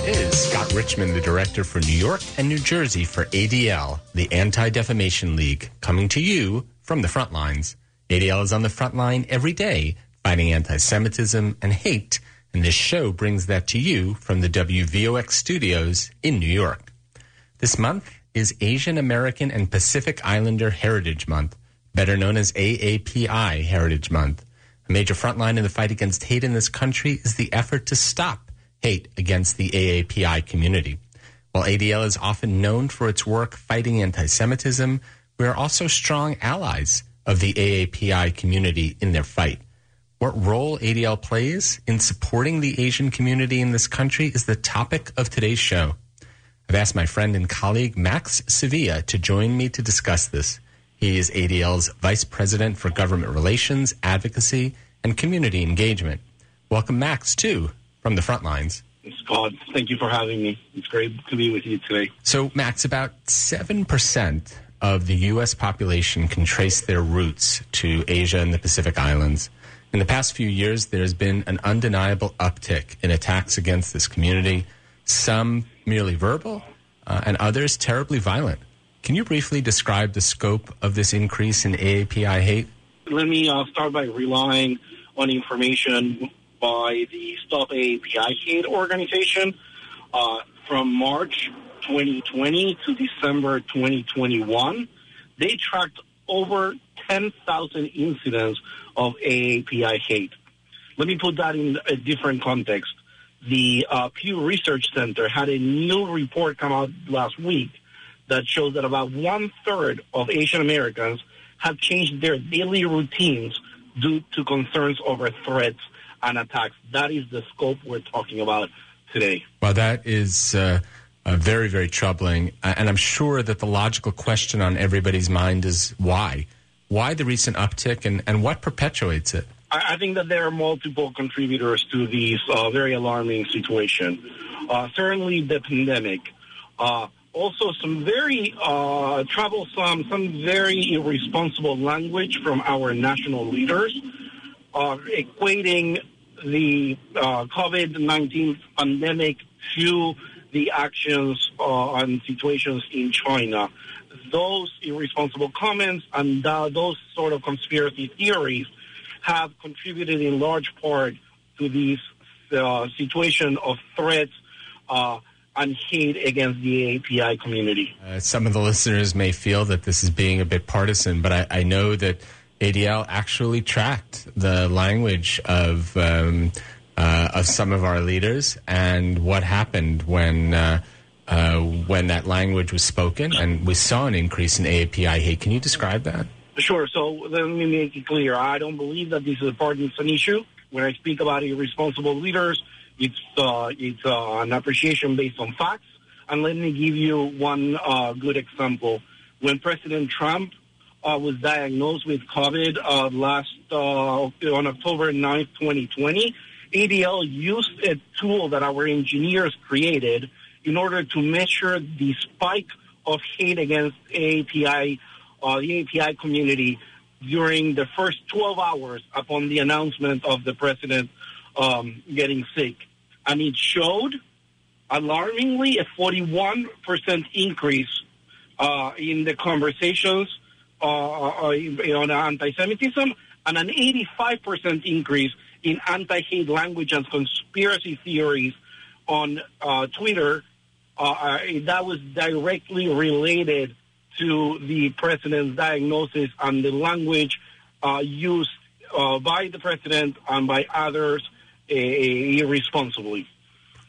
Is Scott Richmond, the director for New York and New Jersey for ADL, the Anti Defamation League, coming to you from the front lines. ADL is on the front line every day, fighting anti Semitism and hate, and this show brings that to you from the WVOX studios in New York. This month is Asian American and Pacific Islander Heritage Month, better known as AAPI Heritage Month. A major frontline in the fight against hate in this country is the effort to stop hate against the AAPI community. While ADL is often known for its work fighting anti Semitism, we are also strong allies of the AAPI community in their fight. What role ADL plays in supporting the Asian community in this country is the topic of today's show. I've asked my friend and colleague Max Sevilla to join me to discuss this. He is ADL's Vice President for Government Relations, Advocacy, and Community Engagement. Welcome, Max, too, from the front lines. Scott, thank you for having me. It's great to be with you today. So, Max, about 7% of the U.S. population can trace their roots to Asia and the Pacific Islands. In the past few years, there's been an undeniable uptick in attacks against this community, some merely verbal, uh, and others terribly violent. Can you briefly describe the scope of this increase in AAPI hate? Let me uh, start by relying on information by the Stop AAPI Hate organization uh, from March 2020 to December 2021. They tracked over 10,000 incidents of AAPI hate. Let me put that in a different context. The uh, Pew Research Center had a new report come out last week that shows that about one third of Asian Americans have changed their daily routines due to concerns over threats and attacks. That is the scope we're talking about today. Well, that is uh, uh, very, very troubling. And I'm sure that the logical question on everybody's mind is why? Why the recent uptick and, and what perpetuates it? I, I think that there are multiple contributors to this uh, very alarming situation. Uh, certainly the pandemic. Uh, also some very uh, troublesome, some very irresponsible language from our national leaders, uh, equating the uh, COVID-19 pandemic to the actions uh, and situations in China. Those irresponsible comments and uh, those sort of conspiracy theories have contributed in large part to this uh, situation of threats and hate against the API community. Uh, some of the listeners may feel that this is being a bit partisan, but I, I know that ADL actually tracked the language of um, uh, of some of our leaders and what happened when. Uh, uh when that language was spoken, and we saw an increase in AAPI hate. Can you describe that? Sure. So let me make it clear. I don't believe that this is a partisan issue. When I speak about irresponsible leaders, it's uh, it's uh, an appreciation based on facts. And let me give you one uh, good example. When President Trump uh, was diagnosed with COVID uh, last uh, on October 9th, 2020, ADL used a tool that our engineers created in order to measure the spike of hate against API, the API community during the first 12 hours upon the announcement of the president um, getting sick. And it showed, alarmingly, a 41% increase uh, in the conversations uh, uh on anti-Semitism and an 85% increase in anti-hate language and conspiracy theories on uh, Twitter. Uh, uh, that was directly related to the president's diagnosis and the language used by the president and by others irresponsibly.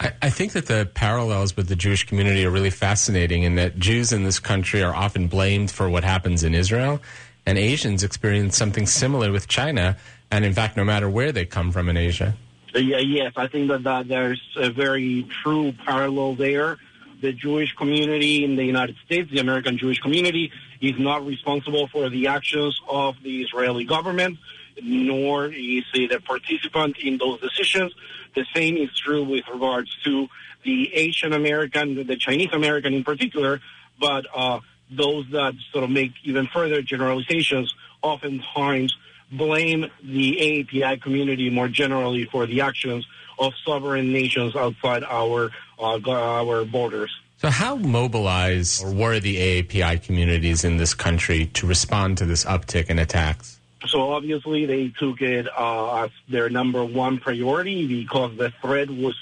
I, I think that the parallels with the Jewish community are really fascinating in that Jews in this country are often blamed for what happens in Israel, and Asians experience something similar with China, and in fact, no matter where they come from in Asia. Uh, yeah, yes, I think that, that there's a very true parallel there. The Jewish community in the United States, the American Jewish community, is not responsible for the actions of the Israeli government nor is it a participant in those decisions. The same is true with regards to the Asian American, the Chinese American in particular, but uh, those that sort of make even further generalizations oftentimes blame the AAPI community more generally for the actions of sovereign nations outside our uh, our borders. So, how mobilized were the AAPI communities in this country to respond to this uptick in attacks? So, obviously, they took it uh, as their number one priority because the threat was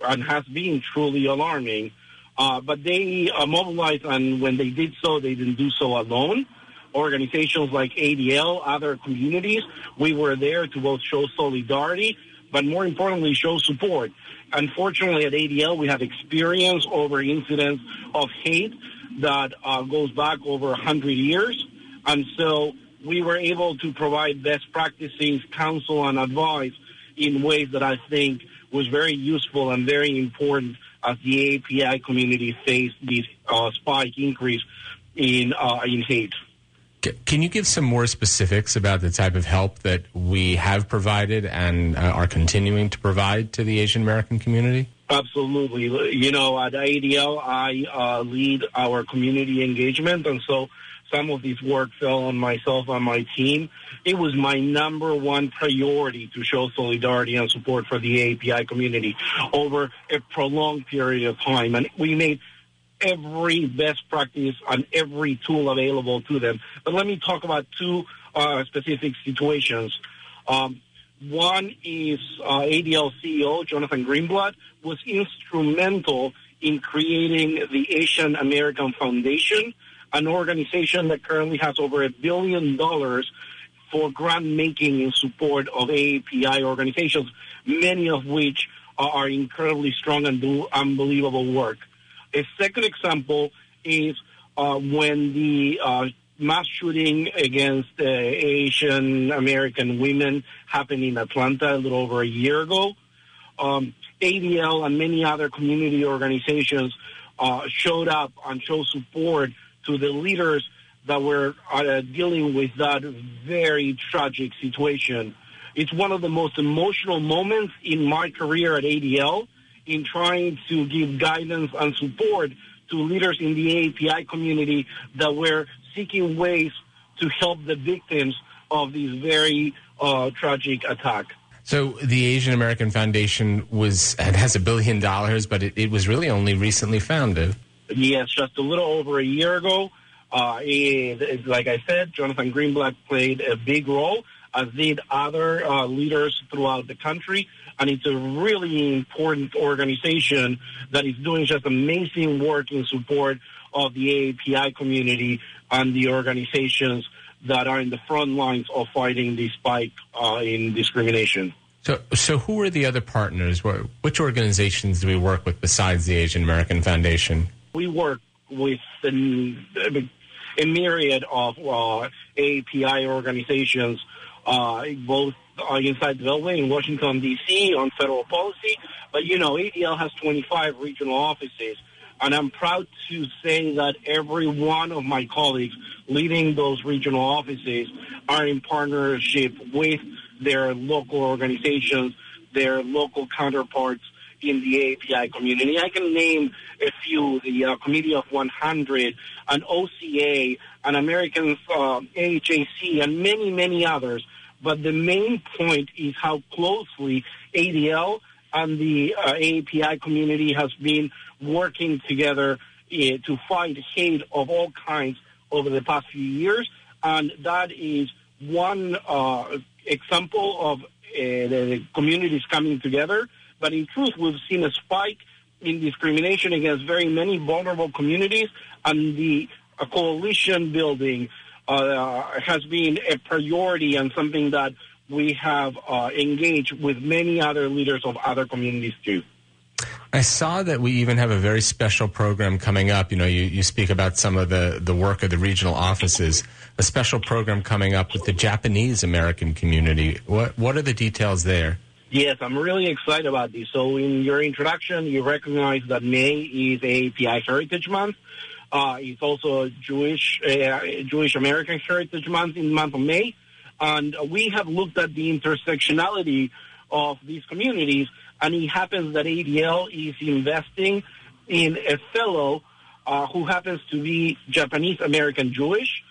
and has been truly alarming. Uh, but they uh, mobilized, and when they did so, they didn't do so alone. Organizations like ADL, other communities, we were there to both show solidarity, but more importantly, show support. Unfortunately, at ADL, we have experience over incidents of hate that uh, goes back over 100 years. And so we were able to provide best practices, counsel, and advice in ways that I think was very useful and very important as the API community faced this uh, spike increase in uh, in hate. Can you give some more specifics about the type of help that we have provided and uh, are continuing to provide to the Asian American community? Absolutely. You know, at ADL, I uh, lead our community engagement, and so some of this work fell on myself and my team. It was my number one priority to show solidarity and support for the API community over a prolonged period of time. And we made every best practice on every tool available to them. But let me talk about two uh, specific situations. Um, one is uh, ADL CEO Jonathan Greenblatt was instrumental in creating the Asian American Foundation, an organization that currently has over a billion dollars for grant making in support of AAPI organizations, many of which are incredibly strong and do unbelievable work. A second example is uh, when the uh, mass shooting against uh, Asian American women happened in Atlanta a little over a year ago. Um, ADL and many other community organizations uh, showed up and showed support to the leaders that were uh, dealing with that very tragic situation. It's one of the most emotional moments in my career at ADL in trying to give guidance and support to leaders in the API community that were seeking ways to help the victims of this very uh, tragic attack. So the Asian American Foundation was has a billion dollars, but it, it, was really only recently founded. Yes, just a little over a year ago. Uh, it, like I said, Jonathan Greenblatt played a big role, as did other uh, leaders throughout the country and it's a really important organization that is doing just amazing work in support of the AAPI community and the organizations that are in the front lines of fighting the spike uh, in discrimination. So, so who are the other partners? Which organizations do we work with besides the Asian American Foundation? We work with a, myriad of uh, API organizations, uh, both uh, inside the Beltway in Washington, D.C. on federal policy. But, you know, ADL has 25 regional offices. And I'm proud to say that every one of my colleagues leading those regional offices are in partnership with their local organizations, their local counterparts in the API community. I can name a few, the uh, Committee of 100, an OCA, an American uh, AHAC, and many, many others but the main point is how closely ADL and the uh, AAPI community has been working together uh, to fight hate of all kinds over the past few years. And that is one uh, example of uh, the communities coming together. But in truth, we've seen a spike in discrimination against very many vulnerable communities and the coalition building uh, has been a priority and something that we have uh, engaged with many other leaders of other communities too. I saw that we even have a very special program coming up. You know, you, you speak about some of the, the work of the regional offices, a special program coming up with the Japanese American community. What, what are the details there? Yes, I'm really excited about this. So in your introduction, you recognize that May is a API Heritage Month. Uh, it's also a Jewish uh, Jewish American Heritage Month in the month of May, and we have looked at the intersectionality of these communities. And it happens that ADL is investing in a fellow uh, who happens to be Japanese American Jewish,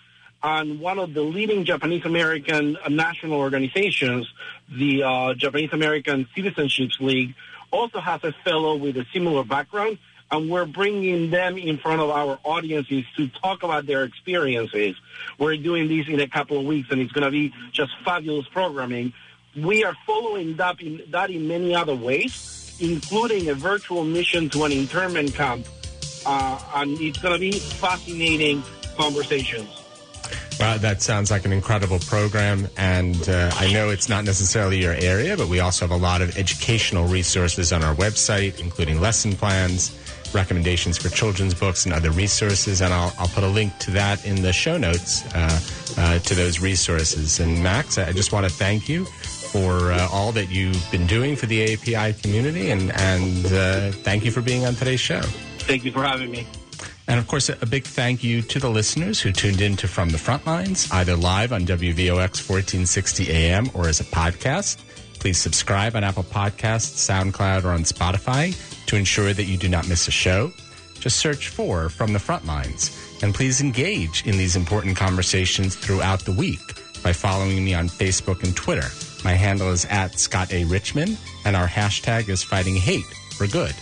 and one of the leading Japanese American national organizations, the uh, Japanese American Citizenships League, also has a fellow with a similar background, and we're bringing them in front of our audiences to talk about their experiences. We're doing this in a couple of weeks, and it's going to be just fabulous programming. We are following that in, that in many other ways, including a virtual mission to an internment camp, uh, and it's going to be fascinating conversations. That sounds like an incredible program, and uh, I know it's not necessarily your area, but we also have a lot of educational resources on our website, including lesson plans, recommendations for children's books, and other resources. And I'll, I'll put a link to that in the show notes uh, uh, to those resources. And Max, I just want to thank you for uh, all that you've been doing for the API community, and, and uh, thank you for being on today's show. Thank you for having me. And of course, a big thank you to the listeners who tuned in to From the Frontlines, either live on WVOX 1460 AM or as a podcast. Please subscribe on Apple Podcasts, SoundCloud, or on Spotify to ensure that you do not miss a show. Just search for From the Frontlines. And please engage in these important conversations throughout the week by following me on Facebook and Twitter. My handle is at Scott A. Richmond, and our hashtag is Fighting Hate for Good.